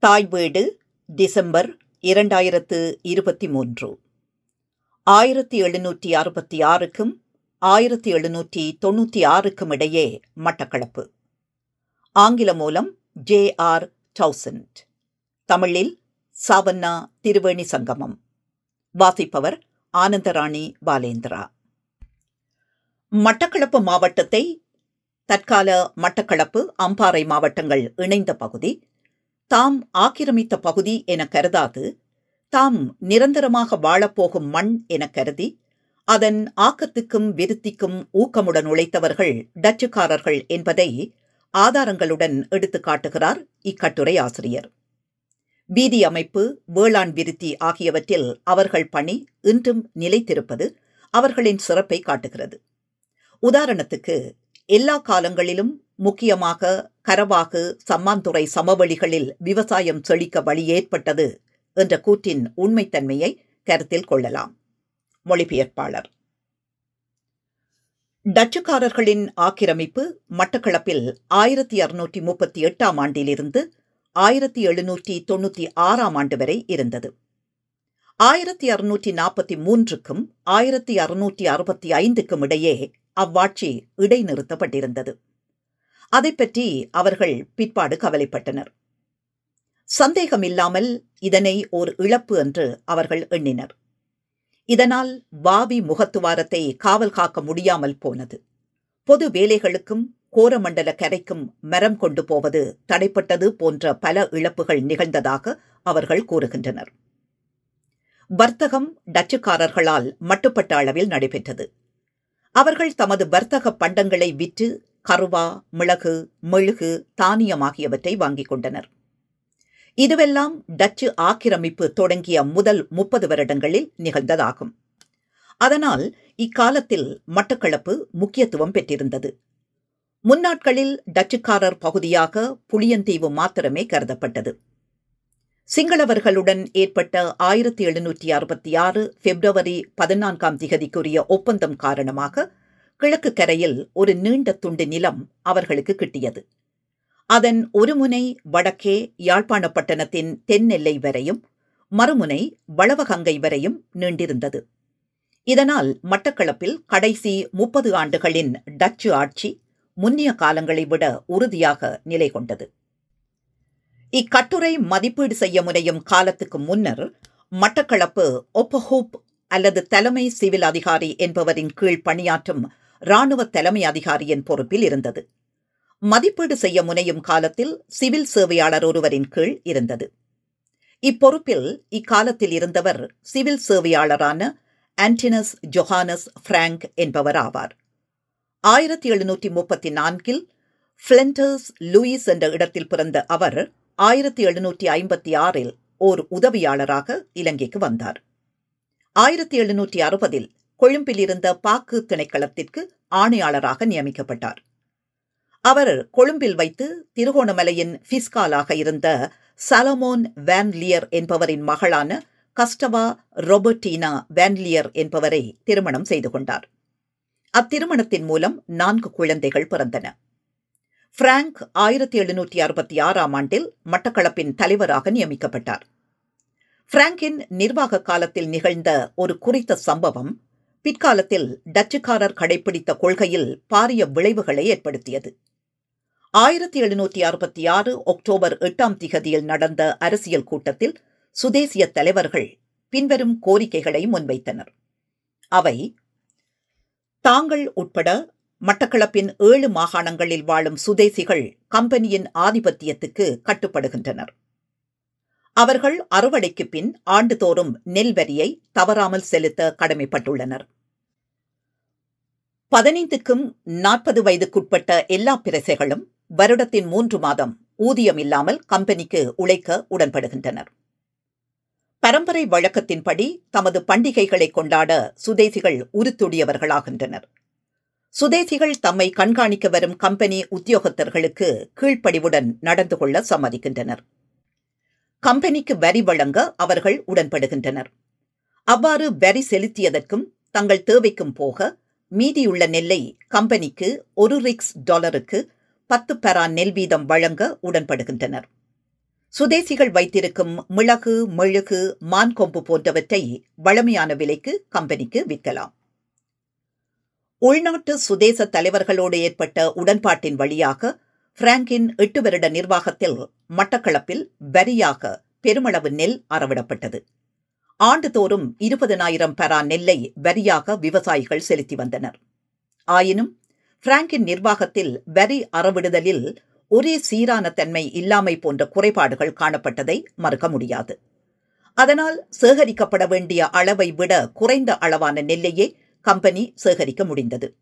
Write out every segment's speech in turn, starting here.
தாய் வீடு டிசம்பர் இரண்டாயிரத்து இருபத்தி மூன்று. ஆயிரத்தி எழுநூற்றி அறுபத்தி ஆறுக்கும் ஆயிரத்தி எழுநூற்றி தொண்ணூற்றி ஆறுக்கும் இடையே மட்டக்களப்பு. ஆங்கில மூலம் ஜே ஆர் தௌசண்ட். தமிழில் சாவண்ணா திருவேணி சங்கமம். வாசிப்பவர் ஆனந்தராணி பாலேந்திரா. மட்டக்களப்பு மாவட்டத்தை தற்கால மட்டக்களப்பு அம்பாறை மாவட்டங்கள் இணைந்த பகுதி தாம் ஆக்கிரமித்த பகுதி என கருதாது தாம் நிரந்தரமாக வாழப்போகும் மண் என கருதி அதன் ஆக்கத்துக்கும் விருத்திக்கும் ஊக்கமுடன் உழைத்தவர்கள் டச்சுக்காரர்கள் என்பதை ஆதாரங்களுடன் எடுத்துக் காட்டுகிறார் இக்கட்டுரை ஆசிரியர். வீதி அமைப்பு வேளாண் விருத்தி ஆகியவற்றில் அவர்கள் பணி இன்றும் நிலைத்திருப்பது அவர்களின் சிறப்பை காட்டுகிறது. உதாரணத்துக்கு எல்லா காலங்களிலும் முக்கியமாக கரவாகு சம்மாந்துறை சமவெளிகளில் விவசாயம் செழிக்க வழி ஏற்பட்டது என்ற கூற்றின் உண்மைத்தன்மையை கருத்தில் கொள்ளலாம். மொழிபெயர்ப்பாளர். டச்சுக்காரர்களின் ஆக்கிரமிப்பு மட்டக்களப்பில் ஆயிரத்தி அறுநூற்றி முப்பத்தி எட்டாம் ஆண்டிலிருந்து ஆயிரத்தி எழுநூற்றி தொண்ணூற்றி ஆறாம் ஆண்டு வரை இருந்தது. ஆயிரத்தி அறுநூற்றி நாற்பத்தி மூன்றுக்கும் ஆயிரத்தி அறுநூற்றி அறுபத்தி ஐந்துக்கும் இடையே அவ்வாட்சி இடைநிறுத்தப்பட்டிருந்தது. அதை பற்றி அவர்கள் பிற்பாடு கவலைப்பட்டனர். சந்தேகமில்லாமல் இதனை ஓர் இழப்பு என்று அவர்கள் எண்ணினர். இதனால் வாவி முகத்துவாரத்தை காவல் காக்க முடியாமல் போனது. பொது வேலைகளுக்கும் கோரமண்டல கரைக்கும் மரம் கொண்டு போவது தடைப்பட்டது போன்ற பல இழப்புகள் நிகழ்ந்ததாக அவர்கள் கூறுகின்றனர். வர்த்தகம் டச்சுக்காரர்களால் மட்டுப்பட்ட அளவில் நடைபெற்றது. அவர்கள் தமது வர்த்தக பண்டங்களை விற்று கருவா மிளகு மெழுகு தானியம் ஆகியவற்றை வாங்கிக் கொண்டனர். இதுவெல்லாம் டச்சு ஆக்கிரமிப்பு தொடங்கிய முதல் முப்பது வருடங்களில் நிகழ்ந்ததாகும். அதனால் இக்காலத்தில் மட்டக்களப்பு முக்கியத்துவம் பெற்றிருந்தது. முன்னாட்களில் டச்சுக்காரர் பகுதியாக புளியந்தீவு மாத்திரமே கருதப்பட்டது. சிங்களவர்களுடன் ஏற்பட்ட ஆயிரத்தி எழுநூற்றி அறுபத்தி ஆறு பிப்ரவரி பதினான்காம் திகதிக்குரிய ஒப்பந்தம் காரணமாக கிழக்கு கரையில் ஒரு நீண்ட துண்டு நிலம் அவர்களுக்கு கிட்டியது. அதன் ஒரு முனை வடக்கே யாழ்ப்பாணப்பட்டணத்தின் தென்னெல்லை வரையும் மறுமுனை வளவகங்கை வரையும் நீண்டிருந்தது. இதனால் மட்டக்களப்பில் கடைசி முப்பது ஆண்டுகளின் டச்சு ஆட்சி முன்னிய காலங்களை விட உறுதியாக நிலை கொண்டது இக்கட்டுரை மதிப்பீடு செய்ய முனையும் காலத்துக்கு முன்னர் மட்டக்களப்பு ஒப்பஹூப் அல்லது தலைமை சிவில் அதிகாரி என்பவரின் கீழ் பணியாற்றும் இராணுவ தலைமை அதிகாரியின் பொறுப்பில் இருந்தது. மதிப்பீடு செய்ய முனையும் காலத்தில் சிவில் சேவையாளர் ஒருவரின் கீழ் இருந்தது. இப்பொறுப்பில் இக்காலத்தில் இருந்தவர் சிவில் சேவையாளரான ஆன்டினஸ் ஜொஹானஸ் பிராங்க் என்பவர் ஆவார் ஆயிரத்தி எழுநூற்றி முப்பத்தி நான்கில் பிளண்டர்ஸ் லூயிஸ் என்ற இடத்தில் பிறந்த அவர் ஆயிரத்தி எழுநூற்றி ஐம்பத்தி ஆறில் ஓர் உதவியாளராக இலங்கைக்கு வந்தார். ஆயிரத்தி எழுநூற்றி அறுபதில் கொழும்பில் இருந்த பாக்கு திணைக்களத்திற்கு ஆணையாளராக நியமிக்கப்பட்டார். அவர் கொழும்பில் வைத்து திருகோணமலையின் பிஸ்காலாக இருந்த சலமோன் வேன்லியர் என்பவரின் மகளான கஸ்டவா ரொபர்டீனா வேன்லியர் என்பவரை திருமணம் செய்து கொண்டார். அத்திருமணத்தின் மூலம் நான்கு குழந்தைகள் பிறந்தன. பிராங்க் ஆயிரத்தி எழுநூற்றி அறுபத்தி ஆறாம் ஆண்டில் மட்டக்களப்பின் தலைவராக நியமிக்கப்பட்டார். பிராங்கின் நிர்வாக காலத்தில் நிகழ்ந்த ஒரு குறித்த சம்பவம் பிற்காலத்தில் டச்சுக்காரர் கடைபிடித்த கொள்கையில் பாரிய விளைவுகளை ஏற்படுத்தியது. ஆயிரத்தி எழுநூற்றி அறுபத்தி ஆறு அக்டோபர் எட்டாம் திகதியில் நடந்த அரசியல் கூட்டத்தில் சுதேசிய தலைவர்கள் பின்வரும் கோரிக்கைகளை முன்வைத்தனர். அவை தாங்கள் உட்பட மட்டக்களப்பின் ஏழு மாகாணங்களில் வாழும் சுதேசிகள் கம்பெனியின் ஆதிபத்தியத்துக்கு கட்டுப்படுகின்றனர். அவர்கள் அறுவடைக்கு பின் ஆண்டுதோறும் நெல் வரியை தவறாமல் செலுத்த கடமைப்பட்டுள்ளனர். பதினைந்துக்கும் நாற்பது வயதுக்குட்பட்ட எல்லா பிரசைகளும் வருடத்தின் மூன்று மாதம் ஊதியம் இல்லாமல் கம்பெனிக்கு உழைக்க உடன்படுகின்றனர். பரம்பரை வழக்கத்தின்படி தமது பண்டிகைகளை கொண்டாட சுதேசிகள் உருத்துடையவர்களாகின்றனர் சுதேசிகள் தம்மை கண்காணிக்க வரும் கம்பெனி உத்தியோகத்தர்களுக்கு கீழ்ப்படிவுடன் நடந்து கொள்ள சம்மதிக்கின்றனர். கம்பெனிக்கு வரி வழங்க அவர்கள் உடன்படுகின்றனர். அவ்வாறு வரி செலுத்தியதற்கும் தங்கள் தேவைக்கும் போக மீதியுள்ள நெல்லை கம்பெனிக்கு ஒரு ரிக்ஸ் டாலருக்கு பத்து பெரா நெல் வீதம் வழங்க உடன்படுகின்றனர். சுதேசிகள் வைத்திருக்கும் மிளகு மெழுகு மான் கொம்பு போன்றவற்றை வளமையான விலைக்கு கம்பெனிக்கு விற்கலாம். உள்நாட்டு சுதேச தலைவர்களோடு ஏற்பட்ட உடன்பாட்டின் வழியாக பிராங்கின் எட்டு வருட நிர்வாகத்தில் மட்டக்களப்பில் வரியாக பெருமளவு நெல் அறவிடப்பட்டது. ஆண்டுதோறும் இருபதனாயிரம் பெரா நெல்லை வரியாக விவசாயிகள் செலுத்தி வந்தனர். ஆயினும் பிராங்கின் நிர்வாகத்தில் வரி அறவிடுதலில் ஒரே சீரான தன்மை இல்லாமை போன்ற குறைபாடுகள் காணப்பட்டதை மறுக்க முடியாது. அதனால் சேகரிக்கப்பட வேண்டிய அளவை விட குறைந்த அளவான நெல்லையே கம்பெனி சேகரிக்க முடிந்தது.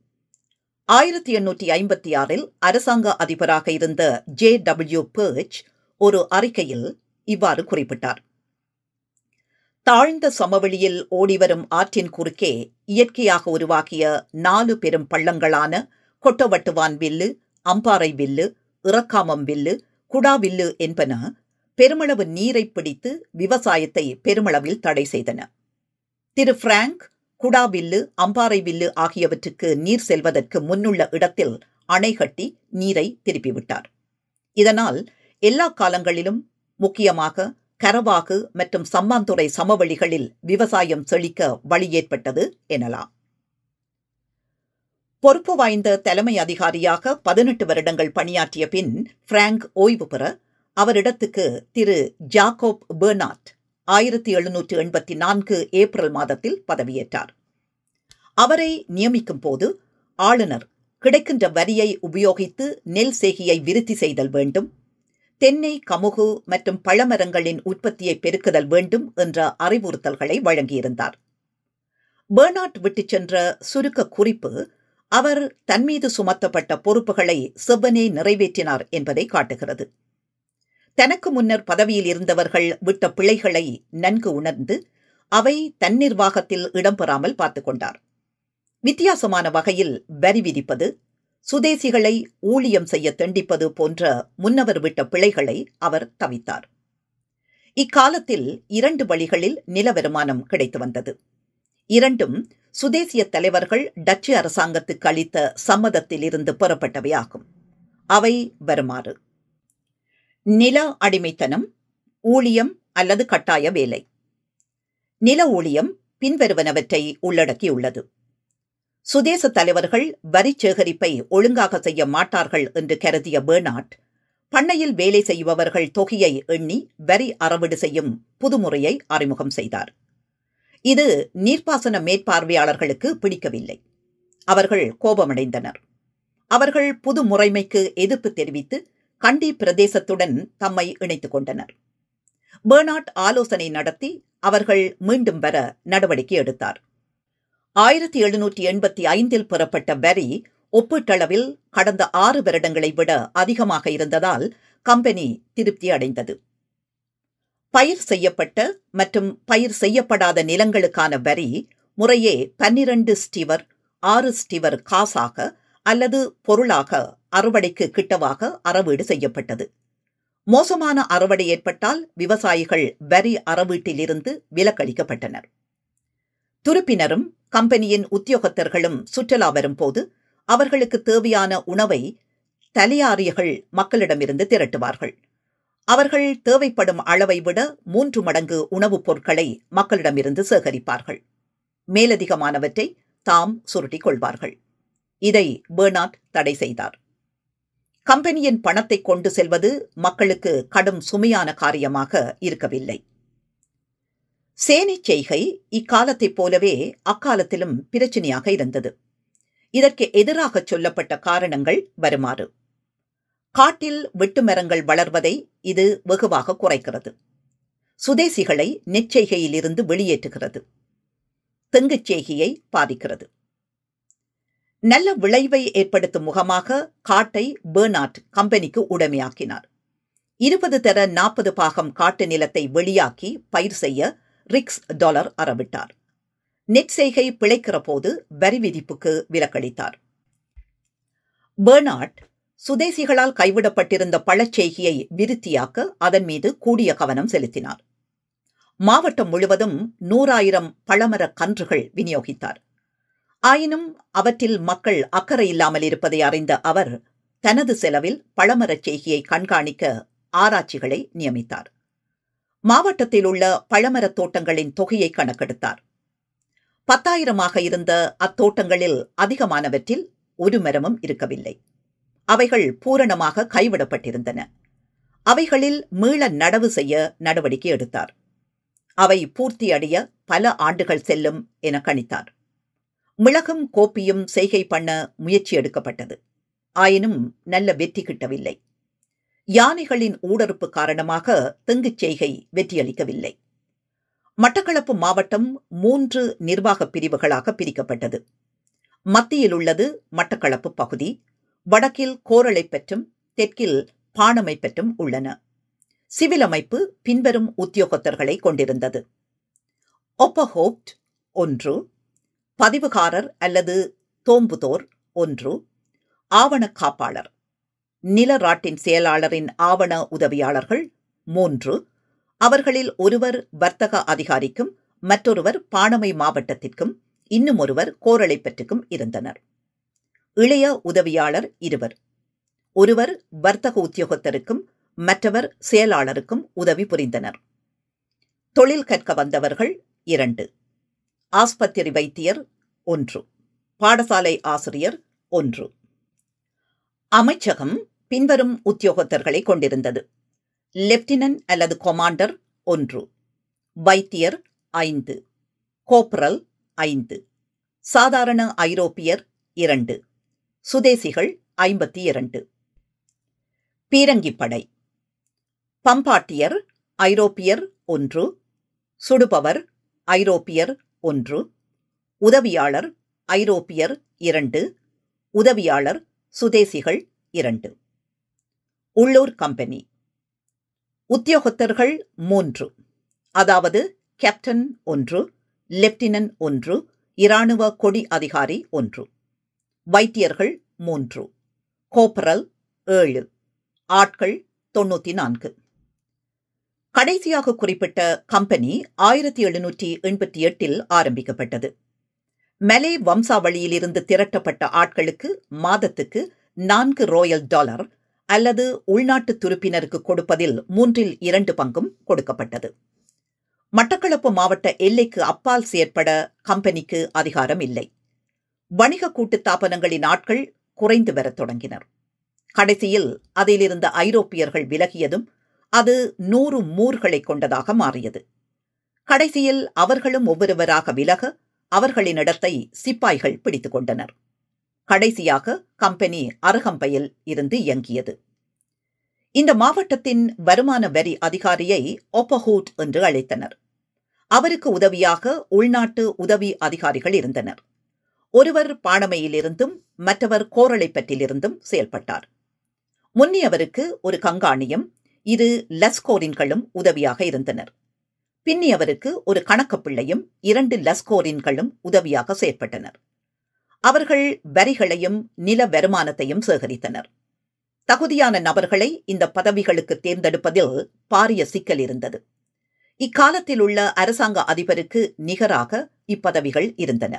ஆயிரத்தி எண்ணூற்றி ஐம்பத்தி ஆறில் அரசாங்க அதிபராக இருந்த ஜே டபிள்யூ பேர்ச் ஒரு அறிக்கையில் இவ்வாறு குறிப்பிட்டார். தாழ்ந்த சமவெளியில் ஓடிவரும் ஆற்றின் குறுக்கே இயற்கையாக உருவாகிய நாலு பெரும் பள்ளங்களான கொட்டவட்டுவான் வில்லு அம்பாறை வில்லு இறக்காமம் வில்லு குடாவில்லு என்பன பெருமளவு நீரை பிடித்து விவசாயத்தை பெருமளவில் தடை செய்தன. திரு பிராங்க் குடாவில்லு அம்பாறை வில்லு ஆகியவற்றுக்கு நீர் செல்வதற்கு முன்னுள்ள இடத்தில் அணை கட்டி நீரை திருப்பிவிட்டார். இதனால் எல்லா காலங்களிலும் முக்கியமாக கரவாகு மற்றும் சம்மாந்துறை சமவெளிகளில் விவசாயம் செழிக்க வழி ஏற்பட்டது எனலாம். பொறுப்பு வாய்ந்த தலைமை அதிகாரியாக பதினெட்டு வருடங்கள் பணியாற்றிய பின் பிராங்க் ஓய்வு பெற அவரிடத்துக்கு திரு ஜாக்கோப் பெர்னாட் ஆயிரத்தி எழுநூற்று எண்பத்தி நான்கு ஏப்ரல் மாதத்தில் பதவியேற்றார். அவரை நியமிக்கும் போது ஆளுநர் கிடைக்கின்ற வரியை உபயோகித்து நெல் சேகியை விருத்தி செய்தல் வேண்டும் தென்னை கமுகு மற்றும் பழமரங்களின் உற்பத்தியை பெருக்குதல் வேண்டும் என்ற அறிவுறுத்தல்களை வழங்கியிருந்தார். பேர்னாட் விட்டுச் சென்ற சுருக்க குறிப்பு அவர் தன்மீது சுமத்தப்பட்ட பொறுப்புகளை செவ்வனே நிறைவேற்றினார் என்பதை காட்டுகிறது. தனக்கு முன்னர் பதவியில் இருந்தவர்கள் விட்ட பிழைகளை நன்கு உணர்ந்து அவை தன் நிர்வாகத்தில் இடம்பெறாமல் பார்த்துக் கொண்டார். வித்தியாசமான வகையில் வரி விதிப்பது சுதேசிகளை ஊழியம் செய்ய தண்டிப்பது போன்ற முன்னவர் விட்ட பிழைகளை அவர் தவித்தார். இக்காலத்தில் இரண்டு வழிகளில் நில வருமானம் கிடைத்து வந்தது. இரண்டும் சுதேசிய தலைவர்கள் டச்சு அரசாங்கத்துக்கு அளித்த சம்மதத்தில் இருந்து பெறப்பட்டவையாகும் அவை வருமாறு. நில அடிமைத்தனம் ஊழியம் அல்லது கட்டாய வேலை. நில ஊழியம் பின்வருவனவற்றை உள்ளடக்கியுள்ளது. சுதேச தலைவர்கள் வரி சேகரிப்பை ஒழுங்காக செய்ய மாட்டார்கள் என்று கருதிய பேர்னாட் பண்ணையில் வேலை செய்பவர்கள் தொகையை எண்ணி வரி அறவீடு செய்யும் புதுமுறையை அறிமுகம் செய்தார். இது நீர்ப்பாசன மேற்பார்வையாளர்களுக்கு பிடிக்கவில்லை. அவர்கள் கோபமடைந்தனர். அவர்கள் புது முறைமைக்கு எதிர்ப்பு தெரிவித்து கண்டி பிரதேசத்துடன் தம்மை இணைத்துக் கொண்டனர். பேர்னாட் ஆலோசனை நடத்தி அவர்கள் மீண்டும் வர நடவடிக்கை எடுத்தார். ஆயிரத்தி எழுநூற்றி எண்பத்தி ஐந்தில் பெறப்பட்ட வரி ஒப்பீட்டளவில் கடந்த ஆறு வருடங்களை விட அதிகமாக இருந்ததால் கம்பெனி திருப்தி அடைந்தது. பயிர் செய்யப்பட்ட மற்றும் பயிர் செய்யப்படாத நிலங்களுக்கான வரி முறையே பன்னிரண்டு ஸ்டிவர் ஆறு ஸ்டிவர் காசாக அல்லது பொருளாக அறுவடைக்கு கிட்டவாக அறவீடு செய்யப்பட்டது. மோசமான அறுவடை ஏற்பட்டால் விவசாயிகள் வரி அறவீட்டிலிருந்து விலக்களிக்கப்பட்டனர் துருப்பினரும் கம்பெனியின் உத்தியோகத்தர்களும் சுற்றுலா வரும்போது அவர்களுக்கு தேவையான உணவை தலையாரியர்கள் மக்களிடமிருந்து திரட்டுவார்கள். அவர்கள் தேவைப்படும் அளவை விட மூன்று மடங்கு உணவுப் பொருட்களை மக்களிடமிருந்து சேகரிப்பார்கள். மேலதிகமானவற்றை தாம் சுருட்டிக் கொள்வார்கள். இதை பேர்னாட் தடை செய்தார். கம்பெனியின் பணத்தை கொண்டு செல்வது மக்களுக்கு கடும் சுமையான காரியமாக இருக்கவில்லை. சேனைச் செய்கை இக்காலத்தைப் போலவே அக்காலத்திலும் பிரச்சனையாக இருந்தது. இதற்கு எதிராக சொல்லப்பட்ட காரணங்கள் வருமாறு. காட்டில் வெட்டு மரங்கள் வளர்வதை இது வெகுவாக குறைக்கிறது. சுதேசிகளை நெச்செய்கையிலிருந்து வெளியேற்றுகிறது. தெங்குச் செய்கையை பாதிக்கிறது. நல்ல விளைவை ஏற்படுத்தும் முகமாக காட்டை பேர்னாட் கம்பெனிக்கு உடைமையாக்கினார். இருபது தர நாற்பது பாகம் காட்டு நிலத்தை வெளியாக்கி பயிர் செய்ய ரிக்ஸ் டாலர் அறவிட்டார். நெட் செய்கை பிழைக்கிற போது வரி விதிப்புக்கு விலக்களித்தார். பெர்னாட் சுதேசிகளால் கைவிடப்பட்டிருந்த பழச்செய்கையை விருத்தியாக்க அதன் மீது கூடிய கவனம் செலுத்தினார். மாவட்டம் முழுவதும் நூறாயிரம் பழமர கன்றுகள் விநியோகித்தார். ஆயினும் அவற்றில் மக்கள் அக்கறை இல்லாமல் இருப்பதை அறிந்த அவர் தனது செலவில் பழமரச் செய்கையை கண்காணிக்க ஆராய்ச்சிகளை நியமித்தார். மாவட்டத்தில் உள்ள பழமரத் தோட்டங்களின் தொகையை கணக்கெடுத்தார். பத்தாயிரமாக இருந்த அத்தோட்டங்களில் அதிகமானவற்றில் ஒரு மரமும் இருக்கவில்லை. அவைகள் பூரணமாக கைவிடப்பட்டிருந்தன. அவைகளில் மீள நடவு செய்ய நடவடிக்கை எடுத்தார். அவை பூர்த்தி அடைய பல ஆண்டுகள் செல்லும் என கணித்தார். மிளகும் கோப்பியும் செய்கை பண்ண முயற்சி எடுக்கப்பட்டது. ஆயினும் நல்ல வெற்றி கிட்டவில்லை. யானைகளின் ஊடறுப்பு காரணமாக தெங்குச் செய்கை வெற்றியளிக்கவில்லை. மட்டக்களப்பு மாவட்டம் மூன்று நிர்வாக பிரிவுகளாக பிரிக்கப்பட்டது. மத்தியில் உள்ளது மட்டக்களப்பு பகுதி வடக்கில் கோரளை பெற்றும் தெற்கில் பாணமை பெற்றும் உள்ளன. சிவில் அமைப்பு பின்வரும் உத்தியோகத்தர்களை கொண்டிருந்தது. ஒப்பஹோப்ட் ஒன்று பதிவுகாரர் அல்லது தோம்புதோர் ஒன்று ஆவண காப்பாளர். நிலராட்டின் செயலாளரின் ஆவண உதவியாளர்கள் மூன்று. அவர்களில் ஒருவர் வர்த்தக அதிகாரிக்கும் மற்றொருவர் பாணமை மாவட்டத்திற்கும் இன்னும் ஒருவர் கோரளைப்பற்றுக்கும் இருந்தனர். இளைய உதவியாளர் இருவர். ஒருவர் வர்த்தக உத்தியோகத்தருக்கும் மற்றவர் செயலாளருக்கும் உதவி புரிந்தனர். தொழில் கற்க வந்தவர்கள் இரண்டு. ஆஸ்பத்திரி வைத்தியர் ஒன்று. பாடசாலை ஆசிரியர் ஒன்று. அமைச்சகம் பின்வரும் உத்தியோகத்தர்களை கொண்டிருந்தது. லெப்டினன்ட் அல்லது கொமாண்டர் ஒன்று. வைத்தியர் ஐந்து. கோப்ரல் ஐந்து. சாதாரண ஐரோப்பியர் இரண்டு. சுதேசிகள் ஐம்பத்தி இரண்டு. பீரங்கிப்படை. பம்பாட்டியர் ஐரோப்பியர் ஒன்று. சுடுபவர் ஐரோப்பியர் ஒன்று. உதவியாளர் ஐரோப்பியர் இரண்டு. உதவியாளர் சுதேசிகள் இரண்டு. உள்ளூர் கம்பெனி. உத்தியோகத்தர்கள் மூன்று. அதாவது கேப்டன் ஒன்று லெப்டினன்ட் ஒன்று இராணுவ கொடி அதிகாரி ஒன்று. வைத்தியர்கள் மூன்று. கோப்பரல் ஏழு. ஆட்கள் தொண்ணூற்றி நான்கு. கடைசியாக குறிப்பிட்ட கம்பெனி ஆயிரத்தி எழுநூற்றி எண்பத்தி எட்டில் ஆரம்பிக்கப்பட்டது. மலே வம்சாவளியிலிருந்து திரட்டப்பட்ட ஆட்களுக்கு மாதத்துக்கு நான்கு ரோயல் டாலர் அல்லது உள்நாட்டு துருப்பினருக்கு கொடுப்பதில் மூன்றில் இரண்டு பங்கும் கொடுக்கப்பட்டது. மட்டக்களப்பு மாவட்ட எல்லைக்கு அப்பால் செயற்பட கம்பெனிக்கு அதிகாரம் இல்லை. வணிக கூட்டு தாபனங்களின் ஆட்கள் குறைந்து வரத் தொடங்கினர். கடைசியில் அதிலிருந்த ஐரோப்பியர்கள் விலகியதும் அது நூறு மூர்களை கொண்டதாக மாறியது. கடைசியில் அவர்களும் ஒவ்வொருவராக விலக அவர்களின் இடத்தை சிப்பாய்கள் பிடித்துக் கொண்டனர். கடைசியாக கம்பெனி அருகம்பையில் இருந்து இயங்கியது. இந்த மாவட்டத்தின் வருமான வரி அதிகாரியை ஒப்பஹூட் என்று அழைத்தனர். அவருக்கு உதவியாக உள்நாட்டு உதவி அதிகாரிகள் இருந்தனர். ஒருவர் பாணமையிலிருந்தும் மற்றவர் கோரளைப்பற்றிலிருந்தும் செயல்பட்டார். முன்னியவருக்கு ஒரு கங்காணியும் இரு லஸ்கோரின்களும் உதவியாக இருந்தனர். பின்னியவருக்கு ஒரு கணக்கப்பிள்ளையும் இரண்டு லஸ்கோரின்களும் உதவியாக செயற்பட்டனர். அவர்கள் வரிகளையும் நில வருமானத்தையும் சேகரித்தனர். தகுதியான நபர்களை இந்த பதவிகளுக்கு தேர்ந்தெடுப்பதில் பாரிய சிக்கல் இருந்தது. இக்காலத்தில் உள்ள அரசாங்க அதிபருக்கு நிகராக இப்பதவிகள் இருந்தன.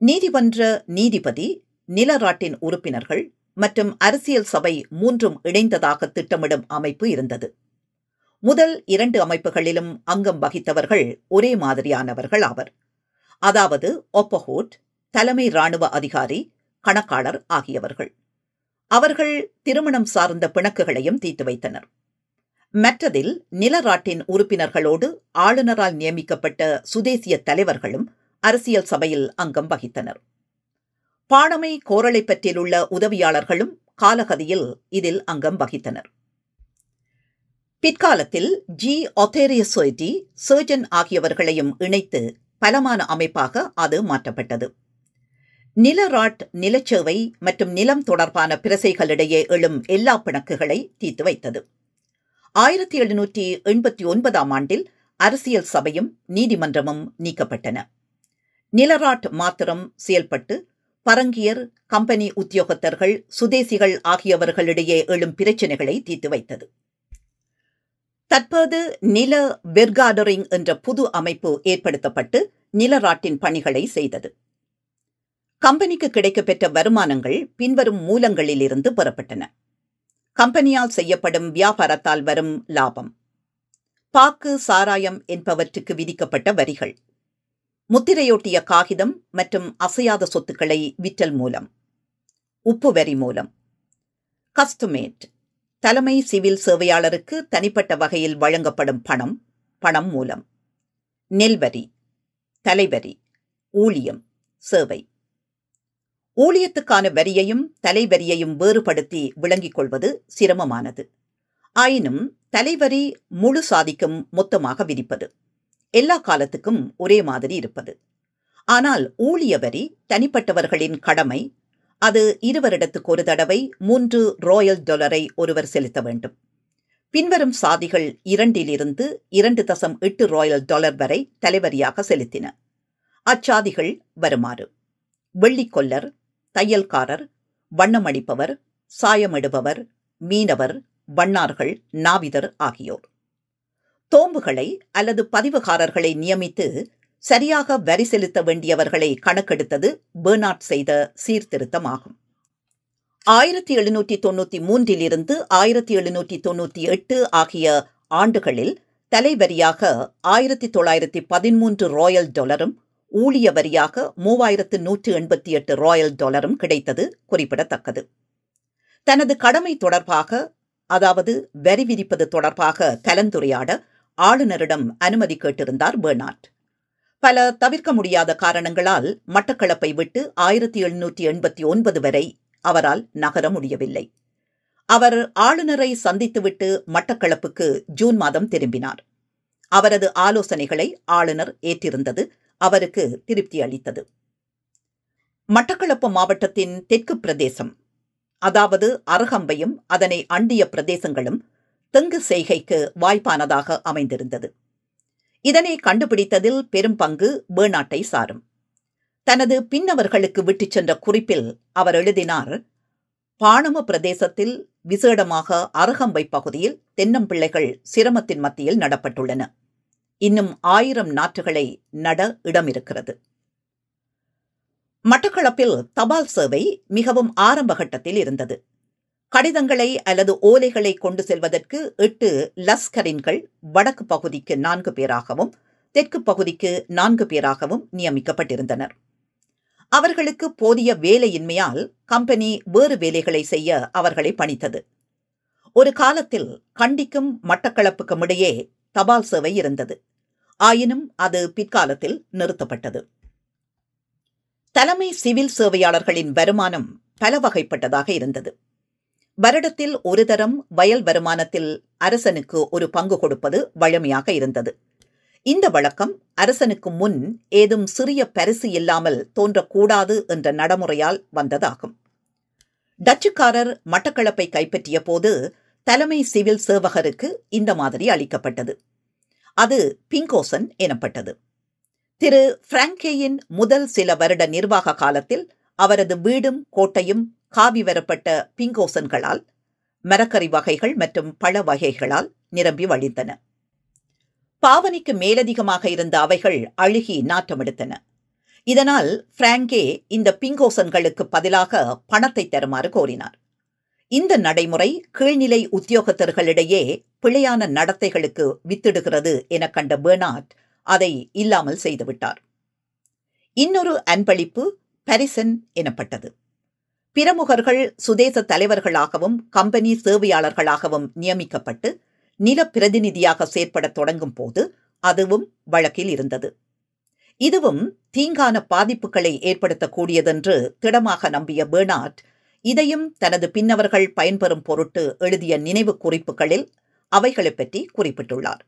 நீதிமன்ற நீதிபதி நிலராட்டின் உறுப்பினர்கள் மற்றும் அரசியல் சபை மூன்றும் இணைந்ததாக திட்டமிடும் அமைப்பு இருந்தது. முதல் இரண்டு அமைப்புகளிலும் அங்கம் வகித்தவர்கள் ஒரே மாதிரியானவர்கள் ஆவர். அதாவது ஒப்பஹோட் தலைமை ராணுவ அதிகாரி கணக்காளர் ஆகியவர்கள். அவர்கள் திருமணம் சார்ந்த பிணக்குகளையும் தீர்த்து வைத்தனர். மற்றதில் நிலராட்டின் உறுப்பினர்களோடு ஆளுநரால் நியமிக்கப்பட்ட சுதேசிய தலைவர்களும் அரசியல் சபையில் அங்கம் வகித்தனர். பாணமை கோரளை உள்ள உதவியாளர்களும் காலகதியில் இதில் அங்கம் வகித்தனர். பிற்காலத்தில் ஜி. ஒத்தேரியசோய்டி சர்ஜன் ஆகியவர்களையும் இணைத்து பலமான அமைப்பாக அது மாற்றப்பட்டது. நிலராட் நிலச்சேவை மற்றும் நிலம் தொடர்பான பிரசைகளிடையே எழும் எல்லா பிணக்குகளை தீர்த்து வைத்தது. ஆயிரத்தி எழுநூற்றி எண்பத்தி ஒன்பதாம் ஆண்டில் அரசியல் சபையும் நீதிமன்றமும் நீக்கப்பட்டன. நிலராட் மாத்திரம் செயல்பட்டு பரங்கியர் கம்பெனி உத்தியோகத்தர்கள் சுதேசிகள் ஆகியவர்களிடையே எழும் பிரச்சினைகளை தீர்த்து வைத்தது. தற்போது நில வெர்காடரிங் என்ற புது அமைப்பு ஏற்படுத்தப்பட்டு நிலராட்டின் பணிகளை செய்தது. கம்பெனிக்கு கிடைக்கப்பெற்ற வருமானங்கள் பின்வரும் மூலங்களிலிருந்து பெறப்பட்டன. கம்பெனியால் செய்யப்படும் வியாபாரத்தால் வரும் லாபம். பாக்கு சாராயம் என்பவற்றுக்கு விதிக்கப்பட்ட வரிகள். முத்திரையொட்டிய காகிதம் மற்றும் அசையாத சொத்துக்களை விற்றல் மூலம். உப்பு வரி மூலம். கஸ்டமேட். தலைமை சிவில் சேவையாளருக்கு தனிப்பட்ட வகையில் வழங்கப்படும் பணம் பணம் மூலம். நெல்வரி தலைவரி. ஊழியம். சேவை. ஊழியத்துக்கான வரியையும் தலைவரியையும் வேறுபடுத்தி விளங்கிக் கொள்வது சிரமமானது. ஆயினும் தலைவரி முழு சாதிக்கும் மொத்தமாக விதிப்பது. எல்லா காலத்துக்கும் ஒரே மாதிரி இருப்பது. ஆனால் ஊழிய வரி தனிப்பட்டவர்களின் கடமை அது இருவரிடத்துக்கு ஒரு தடவை மூன்று ராயல் டாலரை ஒருவர் செலுத்த வேண்டும். பின்வரும் சாதிகள் இரண்டிலிருந்து இரண்டு தசம் எட்டு ராயல் டாலர் வரை தலைவரியாக செலுத்தின. அச்சாதிகள் வருமாறு. வெள்ளிக்கொல்லர் தையல்காரர் வண்ணமடிப்பவர் சாயமிடுபவர் மீனவர் வண்ணார்கள் நாவிதர் ஆகியோர். தோம்புகளை அல்லது பதிவுகாரர்களை நியமித்து சரியாக வரி செலுத்த வேண்டியவர்களை கணக்கெடுத்தது பேர்னாட் செய்த சீர்திருத்தமாகும். ஆயிரத்தி எழுநூற்றி தொண்ணூற்றி மூன்றிலிருந்து ஆயிரத்தி எழுநூற்றி தொண்ணூற்றி எட்டு ஆகிய ஆண்டுகளில் தலைவரியாக ஆயிரத்தி தொள்ளாயிரத்தி பதிமூன்று ராயல் டாலரும் ஊழிய வரியாக மூவாயிரத்து நூற்று எண்பத்தி எட்டு ராயல் டாலரும் கிடைத்தது குறிப்பிடத்தக்கது. தனது கடமை தொடர்பாக அதாவது வரி விதிப்பது தொடர்பாக கலந்துரையாட ஆளுநரிடம் அனுமதி கேட்டிருந்தார் பெர்னாட் பல தவிர்க்க முடியாத காரணங்களால் மட்டக்களப்பை விட்டு ஆயிரத்தி எழுநூற்றி எண்பத்தி ஒன்பது வரை அவரால் நகர முடியவில்லை. அவர் ஆளுநரை சந்தித்துவிட்டு மட்டக்களப்புக்கு ஜூன் மாதம் திரும்பினார். அவரது ஆலோசனைகளை ஆளுநர் ஏற்றிருந்தது அவருக்கு திருப்தி அளித்தது. மட்டக்களப்பு மாவட்டத்தின் தெற்கு பிரதேசம் அதாவது அரகம்பையும் அதனை அண்டிய பிரதேசங்களும் தெங்கு செய்கைக்கு வாய்ப்பானதாக அமைந்திருந்தது. இதனை கண்டுபிடித்ததில் பெரும் பங்கு வேணாட்டை சாரும். தனது பின்னவர்களுக்கு விட்டுச் சென்ற குறிப்பில் அவர் எழுதினார் பாணம பிரதேசத்தில் விசேடமாக அரகம்பை பகுதியில் தென்னம்பிள்ளைகள் சிரமத்தின் மத்தியில் நடப்பட்டுள்ளன. இன்னும் ஆயிரம் நாற்றுகளை நட இடமிருக்கிறது. மட்டக்களப்பில் தபால் சேவை மிகவும் ஆரம்ப கட்டத்தில் இருந்தது. கடிதங்களை அல்லது ஓலைகளை கொண்டு செல்வதற்கு எட்டு லஸ்கரின்கள் வடக்கு பகுதிக்கு நான்கு பேராகவும் தெற்கு பகுதிக்கு நான்கு பேராகவும் நியமிக்கப்பட்டிருந்தனர். அவர்களுக்கு போதிய வேலையின்மையால் கம்பெனி வேறு வேலைகளை செய்ய அவர்களை பணித்தது. ஒரு காலத்தில் கண்டிக்கும் மட்டக்களப்புக்கும் இடையே தபால் சேவை இருந்தது. ஆயினும் அது பிற்காலத்தில் நிறுத்தப்பட்டது. தலைமை சிவில் சேவையாளர்களின் வருமானம் பல வகைப்பட்டதாக இருந்தது. வருடத்தில் ஒரு தரம் வயல் வருமானத்தில் அரசனுக்கு ஒரு பங்கு கொடுப்பது வழமையாக இருந்தது. இந்த வழக்கம் அரசனுக்கு முன் ஏதும் சிறிய பரிசு இல்லாமல் தோன்றக்கூடாது என்ற நடைமுறையால் வந்ததாகும். டச்சுக்காரர் மட்டக்களப்பை கைப்பற்றிய போது தலைமை சிவில் சேவகருக்கு இந்த மாதிரி அளிக்கப்பட்டது. அது பிங்கோசன் எனப்பட்டது. திரு பிராங்கேயின் முதல் சில வருட நிர்வாக காலத்தில் அவரது வீடும் கோட்டையும் காவி வரப்பட்ட பிங்கோசன்களால் மரக்கறி வகைகள் மற்றும் பழ வகைகளால் நிரம்பி வழிந்தன. பாவனைக்கு மேலதிகமாக இருந்த அவைகள் அழுகி நாற்றமெடுத்தன. இதனால் பிராங்கே இந்த பிங்கோசன்களுக்கு பதிலாக பணத்தை தருமாறு கோரினார். இந்த நடைமுறை கீழ்நிலை உத்தியோகத்தர்களிடையே பிழையான நடத்தைகளுக்கு வித்திடுகிறது என கண்ட பெர்னாட் அதை இல்லாமல் செய்துவிட்டார். இன்னொரு அன்பளிப்பு பரிசன் எனப்பட்டது. பிரமுகர்கள் சுதேச தலைவர்களாகவும் கம்பெனி சேவையாளர்களாகவும் நியமிக்கப்பட்டு நில பிரதிநிதியாக செயற்படத் தொடங்கும் போது அதுவும் வழக்கில் இருந்தது. இதுவும் தீங்கான பாதிப்புகளை ஏற்படுத்தக்கூடியதென்று திடமாக நம்பிய பெர்னாட் இதையும் தனது பின்னவர்கள் பயன்பெறும் பொருட்டு எழுதிய நினைவு குறிப்புகளில் அவைகளை பற்றி குறிப்பிட்டுள்ளார்.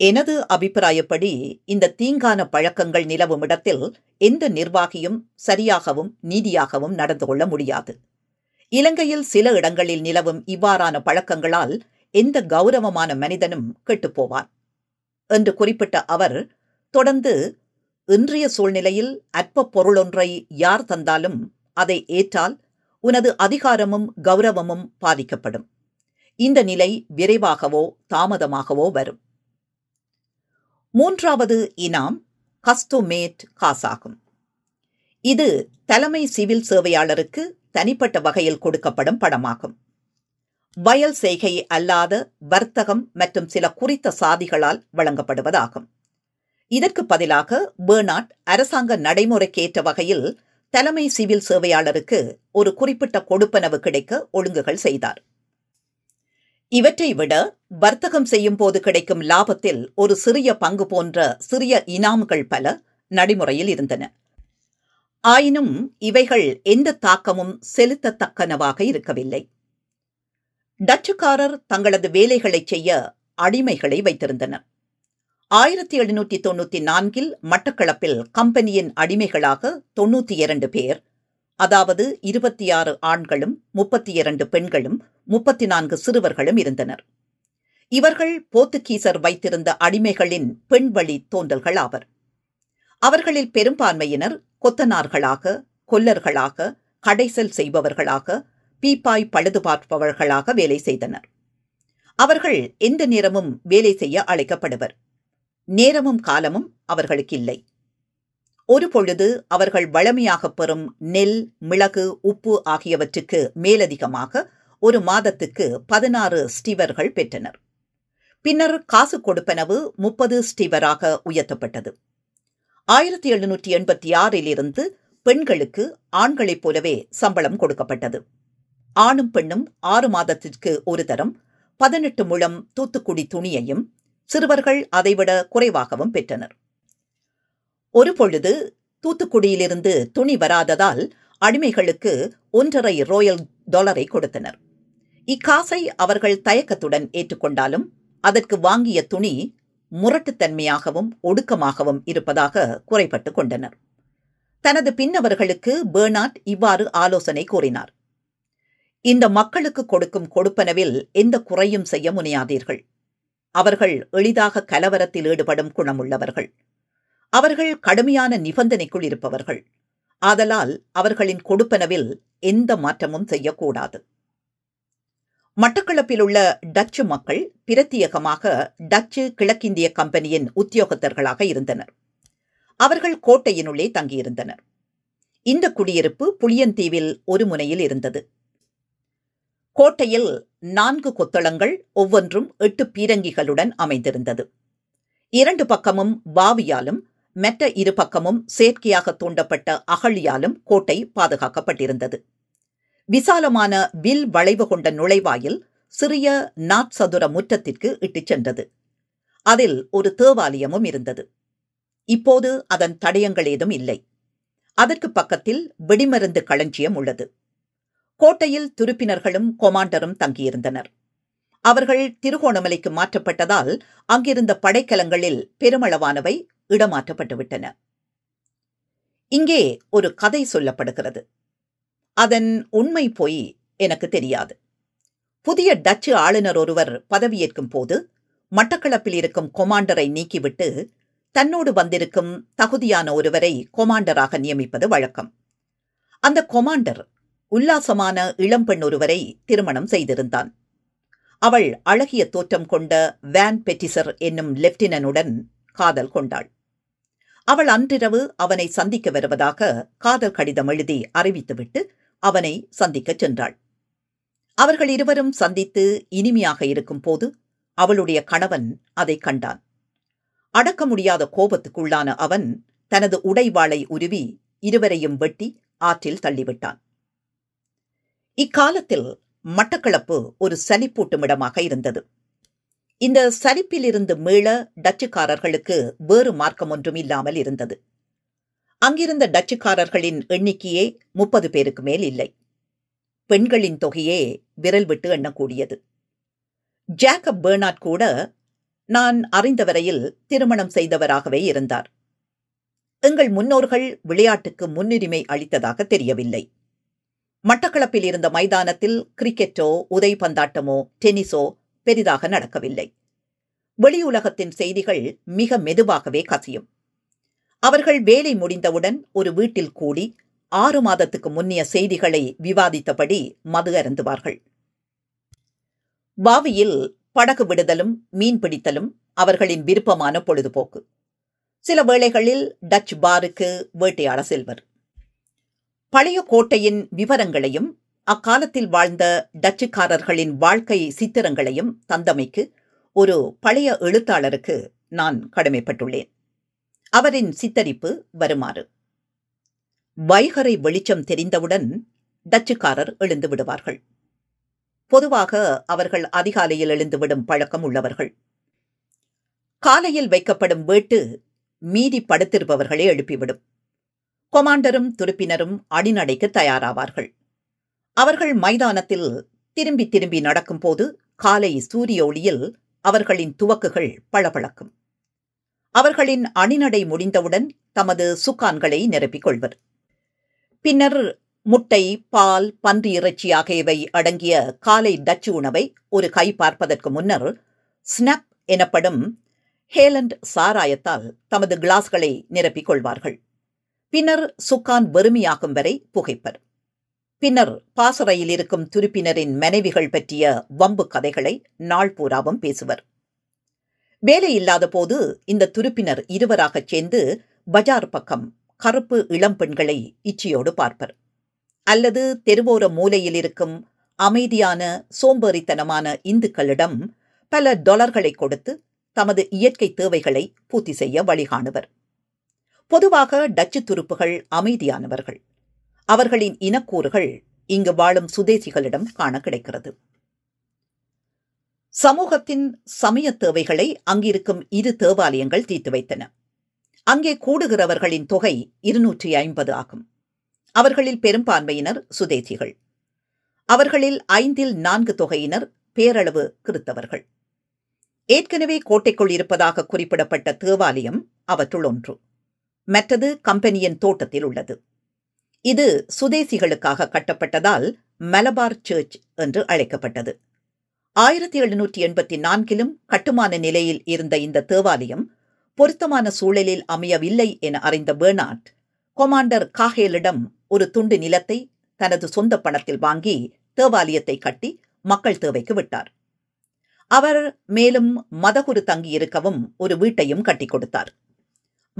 எனது அபிப்பிராயப்படி இந்த தீங்கான பழக்கங்கள் நிலவும் இடத்தில் எந்த நிர்வாகியும் சரியாகவும் நீதியாகவும் நடந்து கொள்ள முடியாது. இலங்கையில் சில இடங்களில் நிலவும் இவ்வாறான பழக்கங்களால் எந்த கௌரவமான மனிதனும் கெட்டுப்போவான் என்று குறிப்பிட்ட அவர் தொடர்ந்து இன்றைய சூழ்நிலையில் அற்ப பொருளொன்றை யார் தந்தாலும் அதை ஏற்றால் உனது அதிகாரமும் கௌரவமும் பாதிக்கப்படும் இந்த நிலை விரைவாகவோ தாமதமாகவோ வரும். மூன்றாவது இனாம் கஸ்டோமேட் காசாகும். இது தலைமை சிவில் சேவையாளருக்கு தனிப்பட்ட வகையில் கொடுக்கப்படும் படமாகும். வயல் செய்கை அல்லாத வர்த்தகம் மற்றும் சில குறித்த சாதிகளால் வழங்கப்படுவதாகும். இதற்கு பதிலாக பேர்னாட் அரசாங்க நடைமுறைக்கேற்ற வகையில் தலைமை சிவில் சேவையாளருக்கு ஒரு குறிப்பிட்ட கொடுப்பனவு கிடைக்க ஒழுங்குகள் செய்தார். இவற்றை விட வர்த்தகம் செய்யும் போது கிடைக்கும் லாபத்தில் ஒரு சிறிய பங்கு போன்ற சிறிய இனாம்கள் பல நடைமுறையில் இருந்தன. ஆயினும் இவைகள் எந்த தாக்கமும் செலுத்தத்தக்கனவாக இருக்கவில்லை. டச்சுக்காரர் தங்களது வேலைகளை செய்ய அடிமைகளை வைத்திருந்தனர். ஆயிரத்தி எழுநூற்றி தொண்ணூத்தி நான்கில் மட்டக்களப்பில் கம்பெனியின் அடிமைகளாக தொன்னூற்றி இரண்டு பேர் அதாவது இருபத்தி ஆறு ஆண்களும் முப்பத்தி இரண்டு பெண்களும் முப்பத்தி நான்கு சிறுவர்களும் இருந்தனர். இவர்கள் போர்த்துகீசர் வைத்திருந்த அடிமைகளின் பெண் வழி தோன்றல்கள் ஆவர். அவர்களில் பெரும்பான்மையினர் கொத்தனார்களாக கொல்லர்களாக கடைசல் செய்பவர்களாக பீப்பாய் பழுது பார்ப்பவர்களாக வேலை செய்தனர். அவர்கள் எந்த நேரமும் வேலை செய்ய அழைக்கப்படுவர். நேரமும் காலமும் அவர்களுக்கு இல்லை ஒரு பொழுது அவர்கள் வளமையாக பெறும் நெல் மிளகு உப்பு ஆகியவற்றுக்கு மேலதிகமாக ஒரு மாதத்துக்கு பதினாறு ஸ்டீவர்கள் பெற்றனர். பின்னர் காசு கொடுப்பனவு முப்பது ஸ்டீவராக உயர்த்தப்பட்டது. ஆயிரத்தி எழுநூற்றி எண்பத்தி ஆறில் இருந்து பெண்களுக்கு ஆண்களைப் போலவே சம்பளம் கொடுக்கப்பட்டது. ஆணும் பெண்ணும் ஆறு மாதத்திற்கு ஒரு தரம் பதினெட்டு முழம் தூத்துக்குடி துணியையும் சிறுவர்கள் அதைவிட குறைவாகவும் பெற்றனர். ஒரு பொழுது தூத்துக்குடியிலிருந்து துணி வராததால் அடிமைகளுக்கு ஒன்றரை ரோயல் டாலரை கொடுத்தனர். இக்காசை அவர்கள் தயக்கத்துடன் ஏற்றுக்கொண்டாலும் அதற்கு வாங்கிய துணி முரட்டுத்தன்மையாகவும் ஒடுக்கமாகவும் இருப்பதாக குறைபட்டு கொண்டனர். தனது பின்னவர்களுக்கு பேர்னாட் இவ்வாறு ஆலோசனை கூறினார். இந்த மக்களுக்கு கொடுக்கும் கொடுப்பனவில் எந்த குறையும் செய்ய முனையாதீர்கள். அவர்கள் எளிதாக கலவரத்தில் ஈடுபடும் குணமுள்ளவர்கள். அவர்கள் கடுமையான நிபந்தனைக்குள் இருப்பவர்கள். ஆதலால் அவர்களின் கொடுப்பனவில் எந்த மாற்றமும் செய்யக்கூடாது. மட்டக்களப்பில் உள்ள டச்சு மக்கள் பிரத்யேகமாக டச்சு கிழக்கிந்திய கம்பெனியின் உத்தியோகத்தர்களாக இருந்தனர். அவர்கள் கோட்டையினுள்ளே தங்கியிருந்தனர். இந்த குடியிருப்பு புளியந்தீவில் ஒரு முனையில் இருந்தது. கோட்டையில் நான்கு கொத்தளங்கள் ஒவ்வொன்றும் எட்டு பீரங்கிகளுடன் அமைந்திருந்தது. இரண்டு பக்கமும் பாவியாலும் மெட்ட இரு பக்கமும் செயற்கையாக தூண்டப்பட்ட அகழியாலும் கோட்டை பாதுகாக்கப்பட்டிருந்தது. விசாலமான வில் வளைவு கொண்ட நுழைவாயில் சிறிய நாற்சதுர முற்றத்திற்கு இட்டுச் சென்றது. அதில் ஒரு தேவாலயமும் இருந்தது. இப்போது அதன் தடயங்கள் ஏதும் இல்லை. அதற்கு பக்கத்தில் வெடிமருந்து களஞ்சியம் உள்ளது. கோட்டையில் துருப்பினர்களும் கொமாண்டரும் தங்கியிருந்தனர். அவர்கள் திருகோணமலைக்கு மாற்றப்பட்டதால் அங்கிருந்த படைக்கலங்களில் பெருமளவானவை இடமாற்றப்பட்டுவிட்டன. இங்கே ஒரு கதை சொல்லப்படுகிறது. அதன் உண்மை பொய் எனக்கு தெரியாது. புதிய டச்சு ஆளுநர் ஒருவர் பதவியேற்கும் போது மட்டக்களப்பில் இருக்கும் கொமாண்டரை நீக்கிவிட்டு தன்னோடு வந்திருக்கும் தகுதியான ஒருவரை கொமாண்டராக நியமிப்பது வழக்கம். அந்த கொமாண்டர் உல்லாசமான இளம்பெண் ஒருவரை திருமணம் செய்திருந்தான். அவள் அழகிய தோற்றம் கொண்ட வேன் பெட்டிசர் என்னும் லெப்டினனுடன் காதல் கொண்டாள். அவள் அன்றிரவு அவனை சந்திக்க வருவதாக காதல் கடிதம் எழுதி அறிவித்துவிட்டு அவனை சந்திக்கச் சென்றாள். அவர்கள் இருவரும் சந்தித்து இனிமையாக இருக்கும் போது அவளுடைய கணவன் அதை கண்டான். அடக்க முடியாத கோபத்துக்குள்ளான அவன் தனது உடைவாளை உருவி இருவரையும் வெட்டி ஆற்றில் தள்ளிவிட்டான். இக்காலத்தில் மட்டக்களப்பு ஒரு சலிப்பூட்டும் இடமாக இருந்தது. இந்த சலிப்பிலிருந்து மீள டச்சுக்காரர்களுக்கு வேறு மார்க்கம் ஒன்றும் இல்லாமல் இருந்தது. அங்கிருந்த டச்சுக்காரர்களின் எண்ணிக்கையே முப்பது பேருக்கு மேல் இல்லை. பெண்களின் தொகையே விரல் விட்டு எண்ணக்கூடியது. ஜேக்கப் பேர்னாட் கூட நான் அறிந்தவரையில் திருமணம் செய்தவராகவே இருந்தார். எங்கள் முன்னோர்கள் விளையாட்டுக்கு முன்னுரிமை அளித்ததாக தெரியவில்லை. மட்டக்களப்பில் இருந்த மைதானத்தில் கிரிக்கெட்டோ உதைபந்தாட்டமோ டென்னிஸோ பெரிதாக நடக்கவில்லை. வெளியுலகத்தின் செய்திகள் மிக மெதுவாகவே கசியும். அவர்கள் வேலை முடிந்தவுடன் ஒரு வீட்டில் கூடி ஆறு மாதத்துக்கு முன்னிய செய்திகளை விவாதித்தபடி மது அருந்துவார்கள். பாவியில் படகு விடுதலும் மீன் பிடித்தலும் அவர்களின் விருப்பமான பொழுதுபோக்கு. சில வேளைகளில் டச் பாருக்கு வேட்டையாட செல்வர். பழைய கோட்டையின் விவரங்களையும் அக்காலத்தில் வாழ்ந்த டச்சுக்காரர்களின் வாழ்க்கை சித்திரங்களையும் தந்தமைக்கு ஒரு பழைய எழுத்தாளருக்கு நான் கடமைப்பட்டுள்ளேன். அவரின் சித்தரிப்பு வருமாறு. வைகரை வெளிச்சம் தெரிந்தவுடன் டச்சுக்காரர் எழுந்து விடுவார்கள். பொதுவாக அவர்கள் அதிகாலையில் எழுந்துவிடும் பழக்கம் உள்ளவர்கள். காலையில் வைக்கப்படும் வேட்டு மீதி படுத்திருப்பவர்களை எழுப்பிவிடும். கொமாண்டரும் துருப்பினரும் அடிநடைக்கு தயாராவார்கள். அவர்கள் மைதானத்தில் திரும்பி திரும்பி நடக்கும்போது காலை சூரிய ஒளியில் அவர்களின் துவக்குகள் பளபளக்கும். அவர்களின் அணிநடை முடிந்தவுடன் தமது சுக்கான்களை நிரப்பிக் கொள்வர். பின்னர் முட்டை பால் பன்றி இறைச்சி ஆகியவை அடங்கிய காலை டச்சு உணவை ஒரு கை பார்ப்பதற்கு முன்னர் ஸ்னாப் எனப்படும் ஹேலண்ட் சாராயத்தால் தமது கிளாஸ்களை நிரப்பிக் கொள்வார்கள். பின்னர் சுக்கான் வெறுமையாகும் வரை புகைப்பர். பின்னர் பாசறையில் இருக்கும் துருப்பினரின் மனைவிகள் பற்றிய வம்பு கதைகளை நாள் பூராவும் பேசுவர். வேலை இல்லாத போது இந்த துருப்பினர் இருவராகச் சேர்ந்து பஜார் பக்கம் கருப்பு இளம் பெண்களை இச்சியோடு பார்ப்பர். அல்லது தெருவோர மூலையில் இருக்கும் அமைதியான சோம்பேறித்தனமான இந்துக்களிடம் பல டாலர்களை கொடுத்து தமது இயற்கை தேவைகளை பூர்த்தி செய்ய வழிகாணுவர். பொதுவாக டச்சு துருப்புகள் அமைதியானவர்கள். அவர்களின் இனக்கூறுகள் இங்கு வாழும் சுதேசிகளிடம் காண கிடைக்கிறது. சமூகத்தின் சமய தேவைகளை அங்கிருக்கும் இரு தேவாலயங்கள் தீர்த்து வைத்தன. அங்கே கூடுகிறவர்களின் தொகை இருநூற்றி ஐம்பது ஆகும். அவர்களில் பெரும்பான்மையினர் சுதேசிகள். அவர்களில் ஐந்தில் நான்கு தொகையினர் பேரளவு கிறித்தவர்கள். ஏற்கனவே கோட்டைக்குள் இருப்பதாக குறிப்பிடப்பட்ட தேவாலயம் அவற்றுள் ஒன்று. மற்றது கம்பெனியின் தோட்டத்தில் உள்ளது. இது சுதேசிகளுக்காக கட்டப்பட்டதால் மலபார் சர்ச் என்று அழைக்கப்பட்டது. ஆயிரத்தி எழுநூற்றி எண்பத்தி நான்கிலும் கட்டுமான நிலையில் இருந்த இந்த தேவாலயம் பொருத்தமான சூழலில் அமையவில்லை என அறிந்த பெர்னாட் கொமாண்டர் காஹேலிடம் ஒரு துண்டு நிலத்தை தனது சொந்த பணத்தில் வாங்கி தேவாலயத்தை கட்டி மக்கள் தேவைக்கு விட்டார். அவர் மேலும் மதகுரு தங்கியிருக்கவும் ஒரு வீட்டையும் கட்டிக் கொடுத்தார்.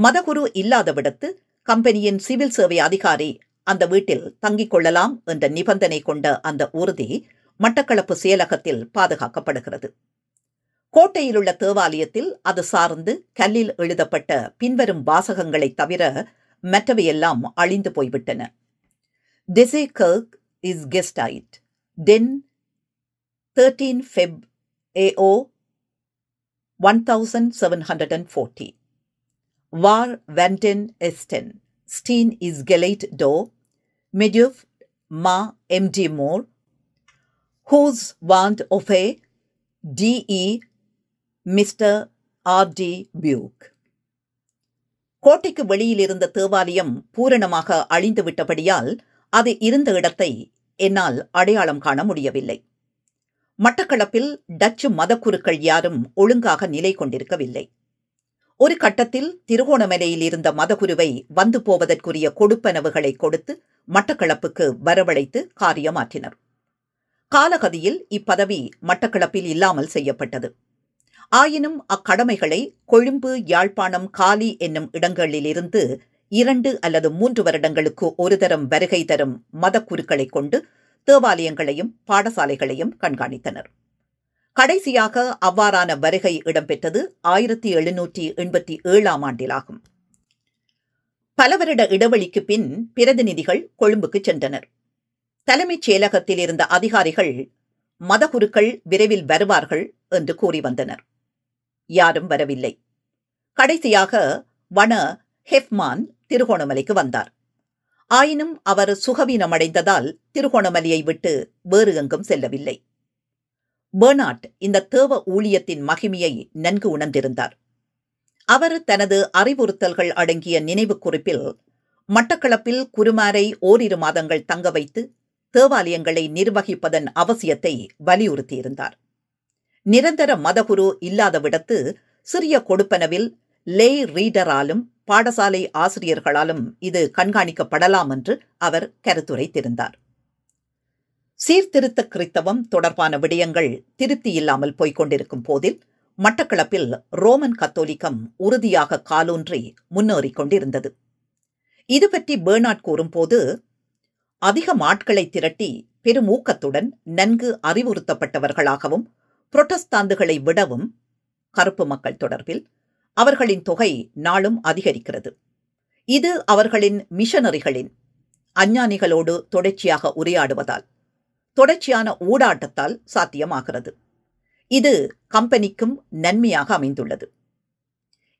மதகுரு இல்லாதவிடத்து கம்பெனியின் சிவில் சேவை அதிகாரி அந்த வீட்டில் தங்கிக் கொள்ளலாம் என்ற நிபந்தனை கொண்ட அந்த உறுதி மட்டக்களப்பு செயலகத்தில் பாதுகாக்கப்படுகிறது. கோட்டையில் உள்ள தேவாலயத்தில் அது சார்ந்து கல்லில் எழுதப்பட்ட பின்வரும் வாசகங்களைத் தவிர மற்றவையெல்லாம் அழிந்து போய்விட்டன. திசே கர்க் இஸ் கெஸ்டைட் ten thirteen Feb AO one thousand seven hundred and forty. War வென்டென் எஸ்டென் ஸ்டீன் இஸ் கெலைட் டோ மெடியூவ் மா எம்டி மோர் ஹூஸ் வாண்ட் ஒஃபே டிஇ மிஸ்டர் ஆர் டி பியூக் கோட்டைக்கு வெளியில் இருந்த தேவாலயம் பூரணமாக அழிந்துவிட்டபடியால் அது இருந்த இடத்தை என்னால் அடையாளம் காண முடியவில்லை. மட்டக்களப்பில் டச்சு மதக்குருக்கள் யாரும் ஒழுங்காக நிலை கொண்டிருக்கவில்லை. ஒரு கட்டத்தில் திருகோணமலையில் இருந்த மதகுருவை வந்து போவதற்குரிய கொடுப்பனவுகளை கொடுத்து மட்டக்களப்புக்கு வரவழைத்து காரியமாற்றினர். காலகதியில் இப்பதவி மட்டக்களப்பில் இல்லாமல் செய்யப்பட்டது. ஆயினும் அக்கடமைகளை கொழும்பு யாழ்ப்பாணம் காலி என்னும் இடங்களிலிருந்து இரண்டு அல்லது மூன்று வருடங்களுக்கு ஒரு தரம் வருகை தரும் மதக்குருக்களை கொண்டு தேவாலயங்களையும் பாடசாலைகளையும் கண்காணித்தனர். கடைசியாக அவ்வாறான வருகை இடம்பெற்றது ஆயிரத்தி எழுநூற்றி எண்பத்தி ஏழாம் ஆண்டிலாகும். பல வருட இடைவெளிக்கு பின் பிரதிநிதிகள் கொழும்புக்கு சென்றனர். தலைமைச் செயலகத்தில் இருந்த அதிகாரிகள் மதகுருக்கள் விரைவில் வருவார்கள் என்று கூறி வந்தனர். யாரும் வரவில்லை. கடைசியாக வன ஹெஃப்மான் திருகோணமலைக்கு வந்தார். ஆயினும் அவர் சுகவீனமடைந்ததால் திருகோணமலையை விட்டு வேறு எங்கும் செல்லவில்லை. பெர்னாட் இந்த தேவ ஊழியத்தின் மகிமையை நன்கு உணர்ந்திருந்தார். அவர் தனது அறிவுறுத்தல்கள் அடங்கிய நினைவு குறிப்பில் மட்டக்களப்பில் குருமாரை ஓரிரு மாதங்கள் தங்க வைத்து தேவாலயங்களை நிர்வகிப்பதன் அவசியத்தை வலியுறுத்தியிருந்தார். நிரந்தர மதகுரு இல்லாத விடத்து சிறிய கொடுப்பனவில் லே ரீடராலும் பாடசாலை ஆசிரியர்களாலும் இது கண்காணிக்கப்படலாம் என்று அவர் கருத்துரைத்திருந்தார். சீர்திருத்த கிறித்தவம் தொடர்பான விடயங்கள் திருப்தி இல்லாமல் போய்க் கொண்டிருக்கும் போதில் மட்டக்களப்பில் ரோமன் கத்தோலிக்கம் உறுதியாக காலூன்றி முன்னேறிக் கொண்டிருந்தது. இது பற்றி பேர்னாட் கூறும்போது அதிக ஆட்களை திரட்டி பெரும் ஊக்கத்துடன் நன்கு அறிவுறுத்தப்பட்டவர்களாகவும் புரொட்டஸ்தாந்துகளை விடவும் கருப்பு மக்கள் தொடர்பில் அவர்களின் தொகை நாளும் அதிகரிக்கிறது. இது அவர்களின் மிஷனரிகளின் அஞ்ஞானிகளோடு தொடர்ச்சியாக உரையாடுவதால் தொடர்ச்சியான ஊடாட்டத்தால் சாத்தியமாகிறது. இது கம்பெனிக்கும் நன்மையாக அமைந்துள்ளது.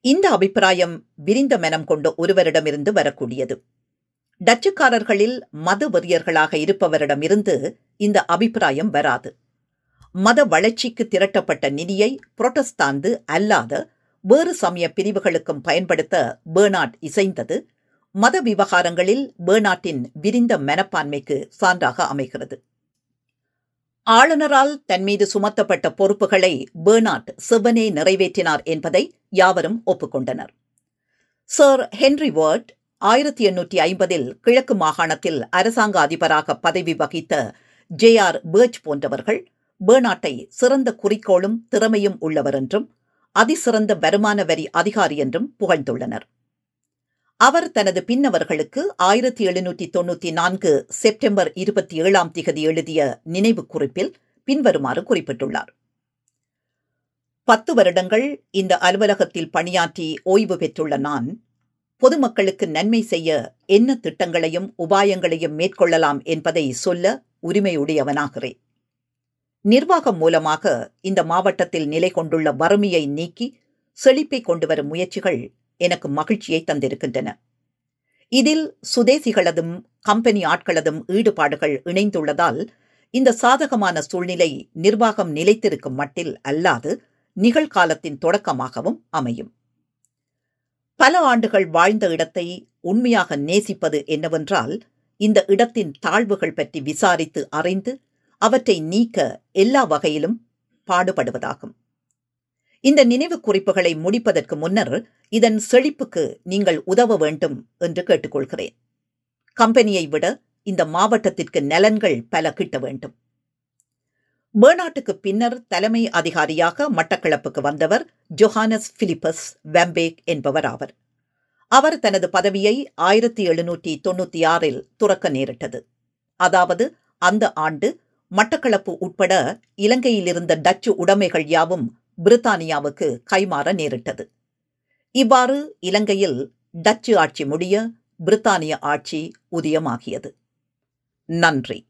இந்த அபிப்பிராயம் விரிந்த மனம் கொண்ட ஒருவரிடமிருந்து வரக்கூடியது. டச்சுக்காரர்களில் மத வெறியர்களாக இருப்பவரிடமிருந்து இந்த அபிப்பிராயம் வராது. மத வளர்ச்சிக்கு திரட்டப்பட்ட நிதியை புரொட்டஸ்தாந்து அல்லாத வேறு சமய பிரிவுகளுக்கும் பயன்படுத்த பேர்னாட் இசைந்தது. மத விவகாரங்களில் பேர்னாட்டின் விரிந்த மனப்பான்மைக்கு சான்றாக அமைகிறது. ஆளுநரால் தன் மீது சுமத்தப்பட்ட பொறுப்புகளை பேர்னாட் செவ்வனே நிறைவேற்றினார் என்பதை யாவரும் ஒப்புக்கொண்டனர். சர் ஹென்ரி வேர்ட் ஆயிரத்தி எண்ணூற்றி ஐம்பதில் கிழக்கு மாகாணத்தில் அரசாங்க அதிபராக பதவி வகித்த ஜே ஆர் பேர்ச் போன்றவர்கள் பேர்னாட்டை சிறந்த குறிக்கோளும் திறமையும் உள்ளவர் என்றும் அதிசிறந்த வருமான வரி அதிகாரி என்றும் புகழ்ந்துள்ளனர். அவர் தனது பின்னவர்களுக்கு ஆயிரத்தி எழுநூற்றி தொன்னூற்றி நான்கு செப்டம்பர் இருபத்தி ஏழாம் திகதி எழுதிய நினைவு குறிப்பில் பின்வருமாறு குறிப்பிட்டுள்ளார். பத்து வருடங்கள் இந்த அலுவலகத்தில் பணியாற்றி ஓய்வு பெற்றுள்ள நான் பொதுமக்களுக்கு நன்மை செய்ய என்ன திட்டங்களையும் உபாயங்களையும் மேற்கொள்ளலாம் என்பதை சொல்ல உரிமையுடையவனாகிறேன். நிர்வாகம் மூலமாக இந்த மாவட்டத்தில் நிலை கொண்டுள்ள வறுமையை நீக்கி செழிப்பை கொண்டு வரும் முயற்சிகள் எனக்கு மகிழ்ச்சியை தந்திருக்கின்றன. இதில் சுதேசிகளதும் கம்பெனி ஆட்களதும் ஈடுபாடுகள் இணைந்துள்ளதால் இந்த சாதகமான சூழ்நிலை நிர்வாகம் நிலைத்திருக்கும் மட்டில் அல்லாது நிகழ்காலத்தின் தொடக்கமாகவும் அமையும். பல ஆண்டுகள் வாழ்ந்த இடத்தை உண்மையாக நேசிப்பது என்னவென்றால் இந்த இடத்தின் தாழ்வுகள் பற்றி விசாரித்து அறிந்து அவற்றை நீக்க எல்லா வகையிலும் பாடுபடுவதாகும். இந்த நினைவு குறிப்புகளை முடிப்பதற்கு முன்னர் இதன் செழிப்புக்கு நீங்கள் உதவ வேண்டும் என்று கேட்டுக்கொள்கிறேன். கம்பெனியை விட இந்த மாவட்டத்திற்கு நலன்கள் பல கிட்ட வேண்டும். பேர்னாட்டுக்கு பின்னர் தலைமை அதிகாரியாக மட்டக்களப்புக்கு வந்தவர் ஜொஹானஸ் பிலிப்பஸ் வெம்பேக் என்பவர் ஆவர். அவர் தனது பதவியை ஆயிரத்தி எழுநூற்றி தொண்ணூற்றி ஆறில் துறக்க நேரிட்டது. அதாவது அந்த ஆண்டு மட்டக்களப்பு உட்பட இலங்கையில் இருந்த டச்சு உடைமைகள் யாவும் பிரித்தானியாவுக்கு கைமாற நேரிட்டது. இவ்வாறு இலங்கையில் டச்சு ஆட்சி முடிய பிரித்தானிய ஆட்சி உதயமாகியது. நன்றி.